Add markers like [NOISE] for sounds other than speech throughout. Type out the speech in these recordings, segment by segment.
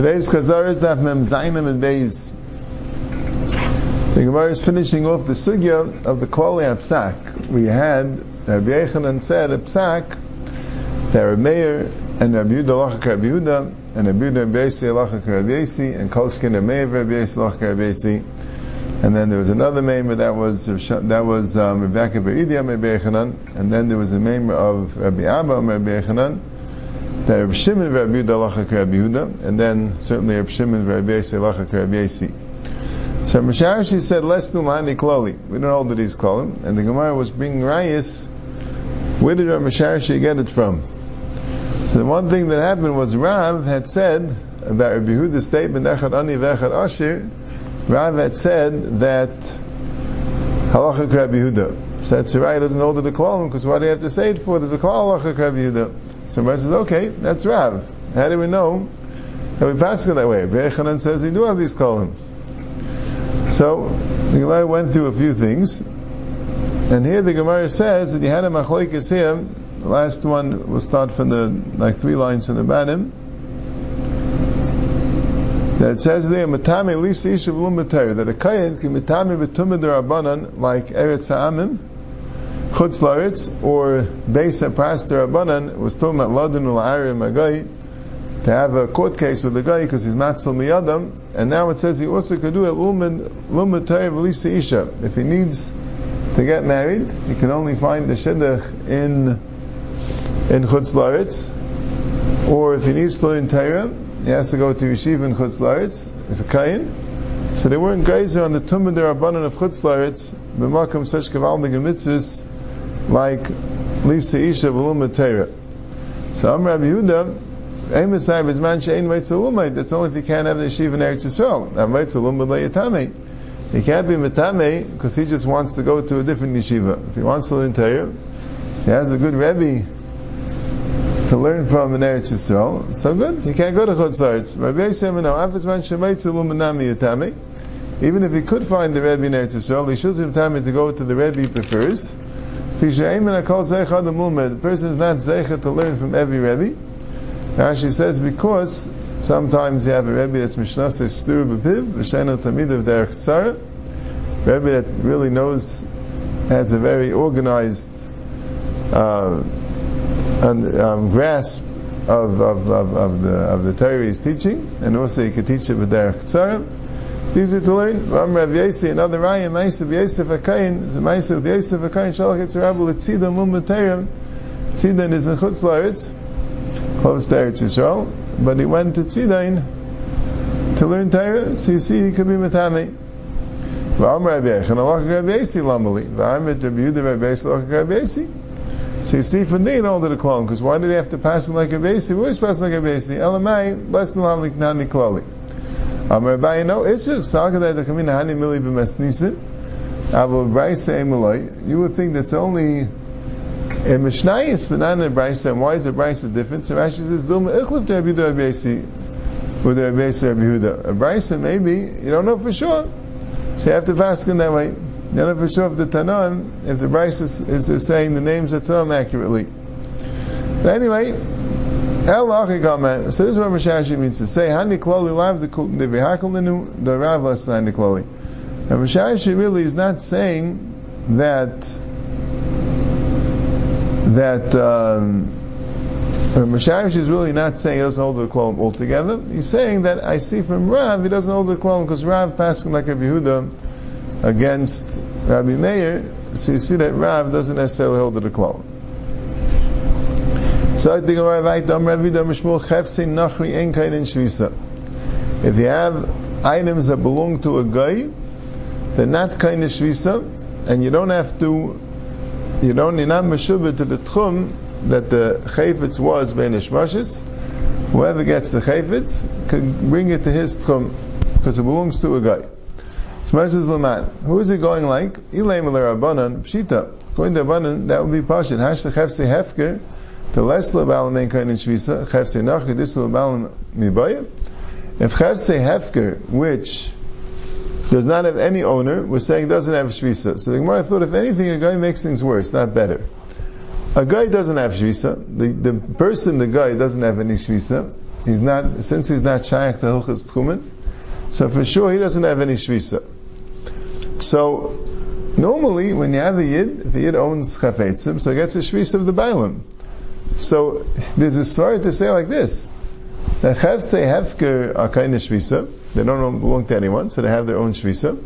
Today's Chazar is Daf Mem Zainim and Beis. The Gemara is finishing off the sugya of the Klali Apsak. We had Rabbi Yechanan said a Psak that Rabbi Meir and Rabbi Yehuda Lachak Rabbi Yehuda and Rabbi Yehuda Rabbi Yesi Lachak Rabbi Yesi and Kolshkin Rabbi Meir Rabbi Yesi Lachak Rabbi Yesi and then there was another member that was that was um, Rebecca Be'idia Rabbi Yechanan and then there was a member of Rabbi Abba Rabbi Yechanan that Rabbi Shimon Rabbi Yehuda Lachak Rabbi Yehuda, and then certainly Rabbi Shimon Rabbi Yesi Lachak Rabbi Yesi. So said, "Less Lani Klali." We don't hold that he's Klalim, and the Gemara was bringing rayas. Where did Rabbi Masharashi get it from? So the one thing that happened was Rav had said about Rabbi Yehuda's statement, "Echad Ani Vechad Ashir." Rav had said that Halachak Rabbi Yehuda. So that's right. Doesn't hold the Klalim because why do you have to say it for? There's a Klal Halachak Rabbi Yehuda. So Rav says, okay, that's Rav. How do we know that we pass it that way? Be'echanan says he do have these kolim. So the Gemara went through a few things, and here the Gemara says that you had a machlekes here. The last one will start from the like three lines from the bottom. That says there, "Matame lisa ishav lumatayr," that a kayin can matame betumah derabanan like eretz ha'amim, chutz laretz, or beis ha'pras derabanan was talking about ladin ul'arim agai to have a court case with the guy because he's not still miyadam, and now it says he also could do it lumatayr lisa isha if he needs to get married, he can only find the shidduch in in chutz or if he needs to learn Torah, he has to go to yeshiva in Chutz Laretz. He's a kain. So they weren't geyser on the tumah derabanan of Chutz Laretz, b'makam such kavaldig mitzvahs like Lisa Isha v'lum Torah. So I'm Rabbi Yehuda. Is man she'ein meitzalumay. That's only if you can't have the yeshiva in Eretz Yisrael. Now meitzalum b'leyatame. He can't be metame because he just wants to go to a different yeshiva. If he wants to learn Torah, he has a good Rebbe to learn from in Eretz Yisrael, so good. He can't go to Chutz Laretz. Rabbi Yisrael, no, Afis man shemaitz illuminami yatami. Even if he could find the Rebbe in Eretz Yisrael, he should have time to go to the Rebbe he prefers. The person is not zeicha to learn from every Rebbe. Rashi says because sometimes you have a Rebbe that's mishnasa stur b'piv, v'shena tamid of derech tzara, Rebbe that really knows, has a very organized uh, and, um, grasp of, of, of, of, the of the Torah he's teaching, and also he could teach it with derech tzara. These are to learn. Ram Rav Yesi, another Raya, Ma'asav Yosef Akayin, the Ma'asav Yosef Akayin, Shalach Yitzharabu, Litzidan Mum B'Teirim, Tzidan is in Chutz Laretz, close to Eretz Yisrael, but he went to Tzidan to learn Torah, so you see he could be Matami. V'am Rav Yechan, Alach Rav Yesi Lamali, V'am Rav Yehuda Rav Yesi, Alach Rav Yesi. So you see, from there don't do the clone, because why did he have to pass him like a Yesi? We always pass like a Yesi. Elamai, less than Lamlik Nani Klali. Amar Abaye, no, it's just Salkadai Hani Mili b'Mesnisin. Aval Braisa Emulai. You would think that's only a Mishnayis, but not in a Braisa. And why is the Braisa different? So Rashi says, Dilma Ichlif to Rabbi Yehuda Rabbi with Yesi Rabbi Yehuda. A Braisa, maybe, you don't know for sure. So you have to ask in that way. You don't know for sure if the Tanan, if the Braisa is, is, is saying the names of Tanan accurately. But anyway. So this is what Rashashi means to say. Hani kloli lav the v'hakol nenu the rav l'snain the kloli. And Rashashi really is not saying that that um, Rashashi is really not saying he doesn't hold the kloli altogether. He's saying that I see from Rav he doesn't hold the kloli because Rav passing like Rabbi Yehuda against Rabbi Meir. So you see that Rav doesn't necessarily hold the kloli. So I think If you have items that belong to a guy, they're not kind of shvisa, and you don't have to, you don't, you're not meshubah to the tchum that the chayfetz was beinish mashis. Whoever gets the chayfetz can bring it to his tchum because it belongs to a guy. Smarsis Laman. Who is it going like? Ilay Rabbanan, Pshita. According to Rabbanan, that would be Pashit. Hash the chefse hefker, the less lebal main kind in shvisa, chefse nachri, this lebal mibaya. If chefse hefker, which does not have any owner, we're saying doesn't have shvisa. So the Gemara thought, if anything, a guy makes things worse, not better. A guy doesn't have shvisa. The, the person, the guy, doesn't have any shvisa. he's not, since he's not shaykh to Hilchas so for sure he doesn't have any shvisa. So, normally when you have a yid, a yid owns chafetzim, so he gets a shvisa of the bailim. So, there's a story to say like this. The chavse hefker are kind of shvisa. They don't belong to anyone, so they have their own shvisa.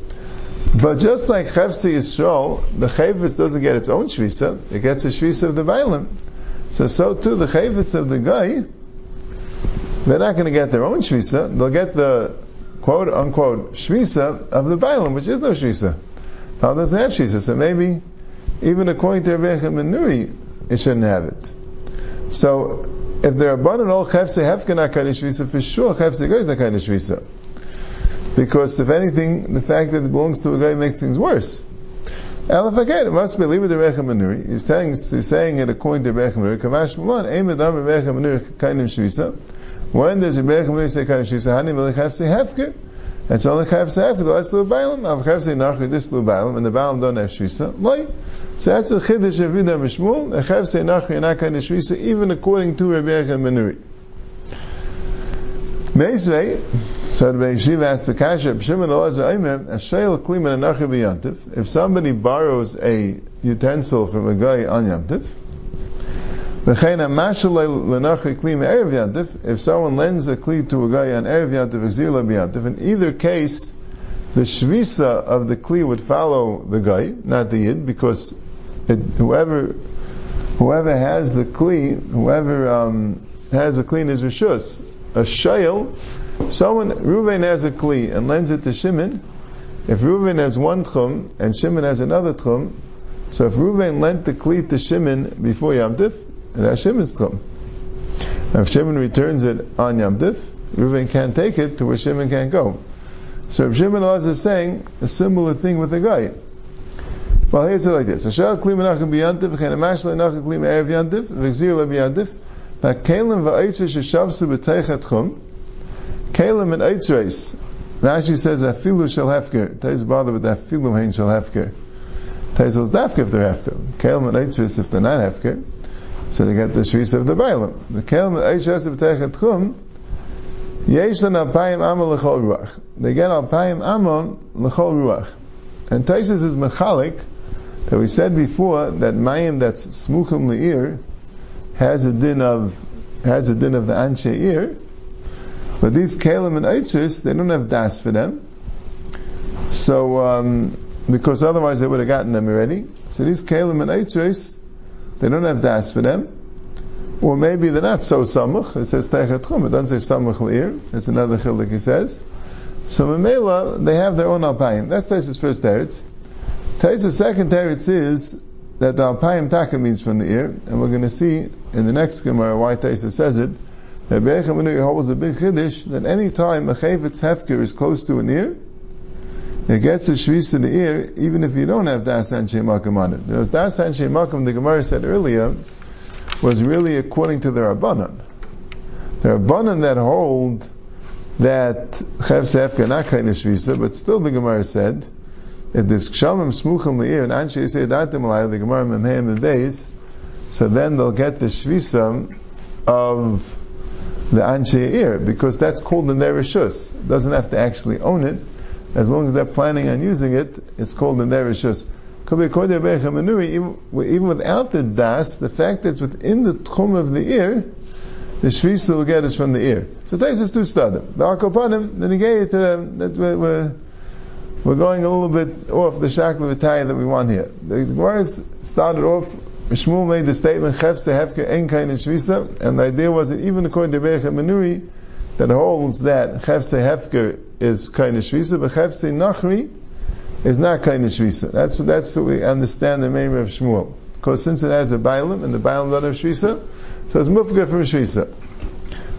But just like chavse Yisrael, the chavetz doesn't get its own shvisa, it gets a shvisa of the bailim. So, so too, the chavetz of the guy, they're not going to get their own shvisa, they'll get the quote unquote shvisa of the bailim, which is no shvisa. Paul doesn't have shvisa, so maybe even according to Rebbe Menuri, it shouldn't have it. So, if they're abundant all chefse hefken kind of shvisa, for sure chefse goy is a kind of shvisa. Because if anything, the fact that it belongs to a guy makes things worse. Elafaked, it must be Liba de Manuri. He's telling, he's saying it according to Recha Manuri. Kamash Mulan, Aim Adam Recha Manuri kind of shvisa. When does Recha Manuri say of shvisa? Hani Melech Hefse Hefker. It's only Hefse Hefker, the last Bailam. Av Hefse Nachri, this Bailam, and the Bailam don't have shvisa. Loi. So that's a Chiddush of Vida Mishmul. A Hefse Nachri, not kind of shvisa, even according to Recha Manuri. Meisvei, so the Yeshiva asked the Kasha, Shimon Elazar Aimer, Ashayel Kliman Anachi B'yantiv, if somebody borrows a utensil from a guy on Yantiv, V'chein HaMashalei L'nachi Kli Me'erev Yantiv, if someone lends a Kli to a guy on Erev B'yantiv, in either case, the Shvisa of the Kli would follow the guy, not the Yid, because it, whoever whoever has the Kli, whoever um, has a Kli his Rishus, a Shayel, someone, Ruvain has a Kli and lends it to Shimon, if Ruvain has one Tchum and Shimon has another Tchum, so if Ruvain lent the Kli to Shimon before Yom it has Shimon's Tchum. Now if Shimon returns it on Yom Tif, Ruvain can't take it to where Shimon can't go. So if Shimon is saying a similar thing with the guy. Well, here's it like this. Ashal kli menachem biyantiv, v'chein amash le'nachem kli me'erev yantiv, v'gzir le'biyantiv, v'kelim v'aitzah sheshavsu b'teichat chum, Kalim and Eitzreis. Rashi says afilu shel hefker. Tais bother with afilu hein shel hefker. Tais was dafker if they're hefker. Kalim and Eitzreis if they're not hefker. So they get the shvis of the Bailam. The Kalim and Eitzreis of Teichet Chum, Yesh alpayim amma l'chol ruach. They get alpayim amma l'chol ruach. And Taisus is mechalik, that we said before, that mayim that's smuchim le'ir, has a din of, has a din of the anshe ear, but these Kalim and Eitzis, they don't have das for them. So, um, because otherwise they would have gotten them already. So these Kalim and Eitzis, they don't have das for them. Or maybe they're not so samuch. It says Teichet Chum. It doesn't say samuch le'ir. It's another chilik he says. So Mamela, they have their own alpayim. That's Taisa's first teretz. Taisa's second teretz is that the alpayim taka means from the ear, and we're going to see in the next Gemara why Taisa says it. Rabbi Yechamanui holds a big chiddush that any time a chayvetz hefker is close to an ear, it gets a shvis in the ear, even if you don't have das and sheimakim on it. Because das and sheimakim, the Gemara said earlier, was really according to the Rabbanan. The Rabbanan that hold that kind of shvisa, but still the Gemara said, if this kshamim smuchim ear and anshe yisei datim alay, the Gemara memheim the days, so then they'll get the shvisa of the Anshe ear, because that's called the Nereshus. It doesn't have to actually own it. As long as they're planning on using it, it's called the Nereshus. Even without the das, the fact that it's within the tchum of the ear, the shvisa will get us from the ear. So Tais is two stadim. Ba'akopanim, the negay that we're, we're, going a little bit off the shakla v'taya that we want here. The Gemara started off Shmuel made the statement, Chefse Hefke En Kain Shvisa, and the idea was that even according to Berech that holds that Chefse Hefker is Kain Shvisa, but Chefse Nachri is not Kain Shvisa. That's, that's what we understand the name of Shmuel. Because since it has a Bailam, and the Bailam doesn't have Shvisa, so it's Mufga from Shvisa.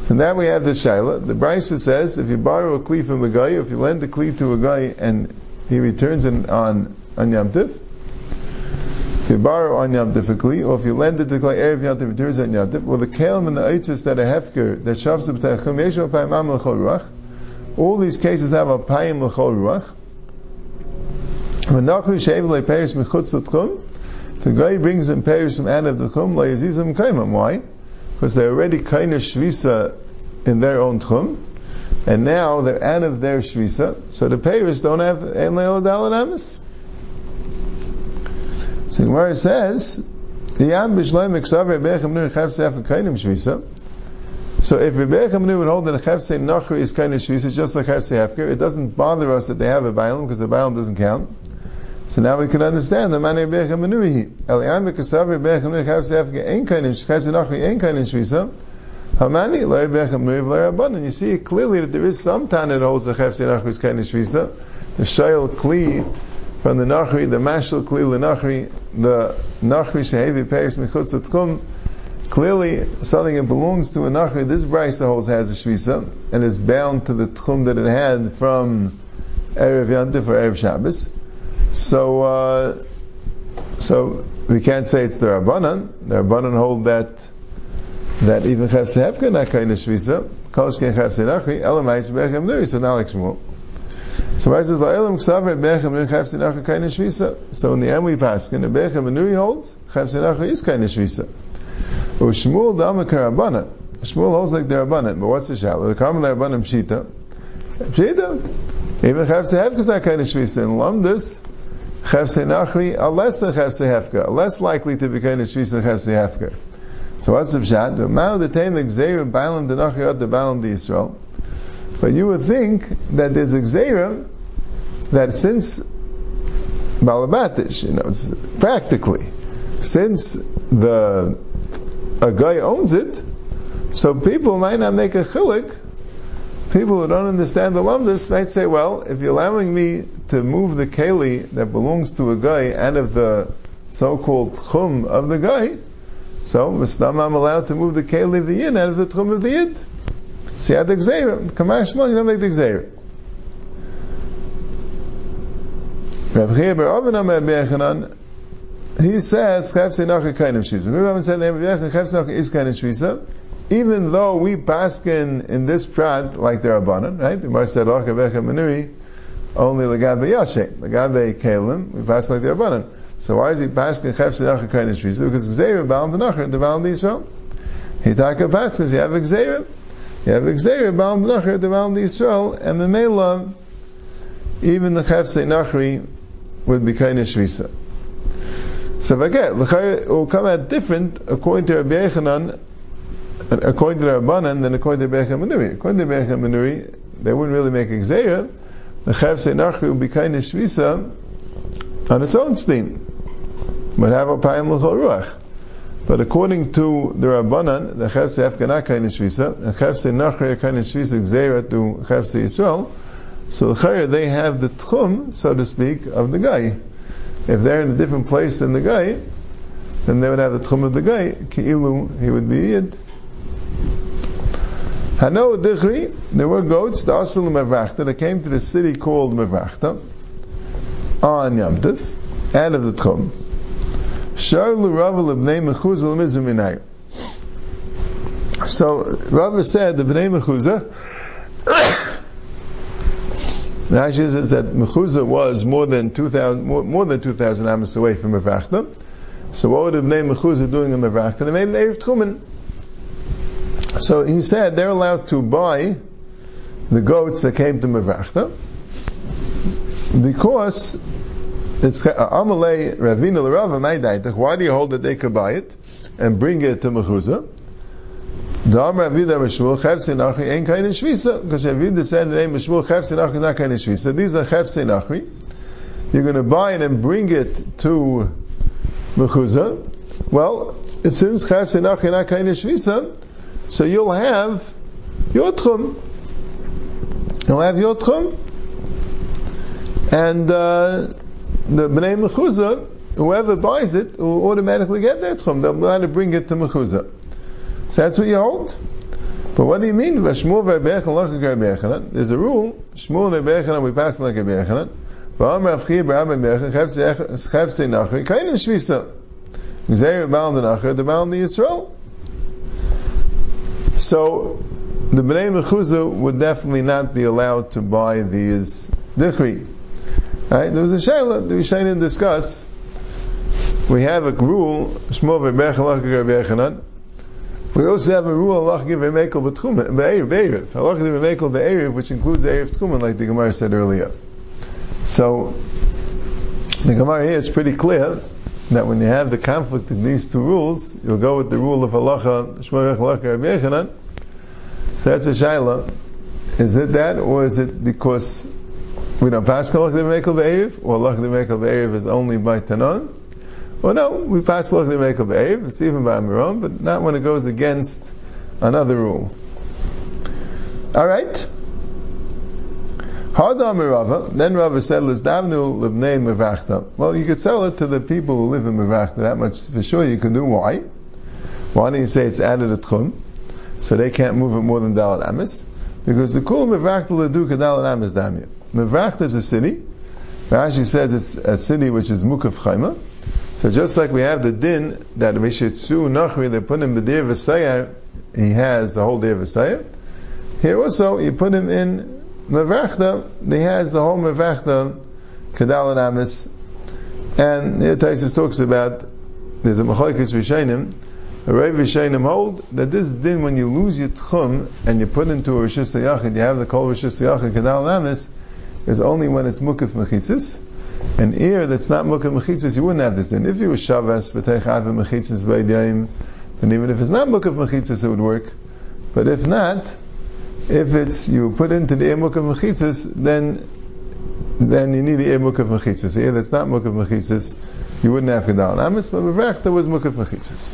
And that we have the Shaila. The Brisa says, if you borrow a Kli from a guy, if you lend a Kli to a guy and he returns it on, on Yom Tif, if you borrow on Yom Tifakli, or if you lend it to Klai Erev Yom Tif, returns on Yom Tif, well the Kalim and the Eitzis that are Hefker, that Shavs B'tayachim, Yeshu Apayim Am L'chol Ruach, all these cases have a Apayim L'chol Ruach. When Nachri Shev Le Peris Mechutz L'tchum, the guy brings in Peris from out of the Chum, La Yazizim Kaimam. Why? Because they're already kind Shvisa in their own tchum, and now they're out of their shvisa, so the payers don't have en leil dalanamis. So Gemara says. So if Rebbe nu would hold that a chefse nachri is kind of shvisa, just like chefse hefker, it doesn't bother us that they have a bailam because the bailam doesn't count. So now we can understand the man Rebbe Chanuhi. Eliam b'kasav Rebbe Chanuhi chefse hefker ein kind of chefse nachri ein kind of shvisa. Hamani lo Rebbe Chanuhi lo Rabbanan. You see clearly that there is some time that holds the chefse nachri is kind of shvisa. The shayel kli from the Nachri, the Mashal Kli the Nachri, the Nachri Shehevi Perish Mechutz Tchum, clearly something that belongs to a Nachri, this Brisa holds has a Shvisa, and is bound to the Tchum that it had from Erev Yantif or Erev Shabbos. So, uh, so we can't say it's the Rabbanan. The Rabbanan hold that that even not kind of Shvisa, Kol Shken Chefse Nachri, Elamais Bechem Nuri, so now like Shmuel. So says, "La'ilam ksav bechem nu chayv sinacha kain shvisa." So in the end we pass, in the bechem and holds chayv is kain shvisa. But Shmuel dama karabana. Shmuel holds like the rabbanan, but what's the shallow? The common rabbanan pshita. Pshita. Even chayv is shvisa. In lamdus, less than chayv less likely to be kain shvisa than chayv. So what's the pshat? The amount of the time the gzeir bailam denachri the the Yisrael. But you would think that there's a gzeira that since balabatish, you know, practically, since the a guy owns it, so people might not make a chilik. People who don't understand the lamdas might say, well, if you're allowing me to move the keli that belongs to a guy out of the so-called chum of the guy, so I'm allowed to move the keli of the yin out of the chum of the yid. So you have the gzeira. Kamash you don't make the gzeira. Rav Chia Bar Oven Bechanan, he says, Chav Seinacha kind of Shvisa. We haven't said Chav Seinacha is of Shvisa, even though we paskin in this prat like the Rabbanan, right? The Mar said, Lach Becha Manui, only Lagabe Yashe, Lagabe Kalim, we pass like the Rabbanan. So why is he paskin Chav Seinacha kind of Shvisa? Because Gzeira bound the Nachar, the bound the Yisrael. He taka paskin, you have a Gzeira. You have Gzeira bound Nachar, the bound the Yisrael, and the Mela, even the Chav Nachri would be kind of Shvisa. So again, it will come out different according to Rabbi Yechanan, according to Rabbanan, than according to Rabbi Manui. According to Rabbi Manui, they wouldn't really make Gzeira. The Chav Nachri would be kind of Shvisa on its own steam. But have a Payim L'chol Ruach. But according to the Rabbanan, the Chevse Afgana of Shvisa, and Chevse Nachri of Shvisa Gzeira to Chevse Yisrael, so the they have the tchum, so to speak, of the guy. If they're in a different place than the guy, then they would have the tchum of the guy. Ki'ilu, he would be yid. Hano Dichri, there were goats, the Asul Mevrachta, that came to the city called Mevrachta, on Yom out of the tchum. Sharlu Lemizum So Rava said the Bnei Mechuzah [COUGHS] the Rashi says that Mechuzah was more than 2,000 more, more, than 2,000 amos away from Mevachta. So what would have named Mechuzah doing in Mevachta? They made an Erev Tchumen. So he said they're allowed to buy the goats that came to Mevachta because it's Amalei Ravina L'Rava Maidaitach. Why do you hold that they could buy it and bring it to Mechuzah? Dam Ravida Meshmul Chevse Nachri ain't kind of Shvisa because Ravida said the name Meshmul Chevse Nachri not of Shvisa. These are Chevse Nachri. You're going to buy it and bring it to Mechuzah. Well, since Chevse Nachri not kind of Shvisa, so you'll have Yotchum. You'll have Yotchum. And uh, the Bnei Mechuzah, whoever buys it, will automatically get their Tchum. They'll be able to bring it to Mechuzah. So that's what you hold. But what do you mean? There's a rule. Shmuel nebechanan we pass like a bechanan. V'am Rav Chia b'Rabbi Bechanan chav say nachri kain in shvisa. Gzeir bound the nachri the bound the Yisrael. So the Bnei Mechuzah would definitely not be allowed to buy these dichri. Right? There was a shayla that we didn't discuss. We have a rule. Shmuel v'Bechanan We also have a rule Allah give mekel b'tchum be'eriv. Allah give mekel be'eriv, which includes the tchumen, like the Gemara said earlier. So the Gemara here is pretty clear that when you have the conflict in these two rules, you'll go with the rule of halacha halacha Rabbi Yechanan. So that's a shaila. Is it that, or is it because we don't pass halacha mekel be'eriv, or halacha mekel be'eriv is only by tanon? Well, no, we pass halacha mekel be'eriv. It's even by Amiron, but not when it goes against another rule. All right. Hadam Rava, then Rava said, Lizdavnu Libnei Mevachta. Well, you could sell it to the people who live in Mevachta, that much for sure you can do. Why? Why do not you say it's added a tchum? So they can't move it more than Dalat Amis? Because the Kul Mevachta Ledu Kadalat Amis Damya. Mevachta is a city. Rashi says it's a city which is Mukaf Chayma. So just like we have the din that Mishitsu Nachri, they put him B'dir V'sayah, he has the whole day of. Here also, you put him in Mevachta, he has the whole Mevachta, Kedal Amis, and here Taisus talks about, there's a Mechoikis Rishainim, a Rav Rishainim hold that this din, when you lose your Tchum, and you put into a Rishis Yachid, you have the Kol Rishis Yachid, Kedal Amis, is only when it's Mukaf Mechitzis, An ear that's not Mukaf Mechitzis, you wouldn't have this din. If you was Shavas, B'teichav Mechitzis B'edayim, then even if it's not Mukaf Mechitzis, it would work. But if not, if it's you put into the emuk of mechitzas, then then you need the emuk of mechitzas. Here, that's not muk of mechitzas. You wouldn't have kedal amis, but there was muk of mechitzas.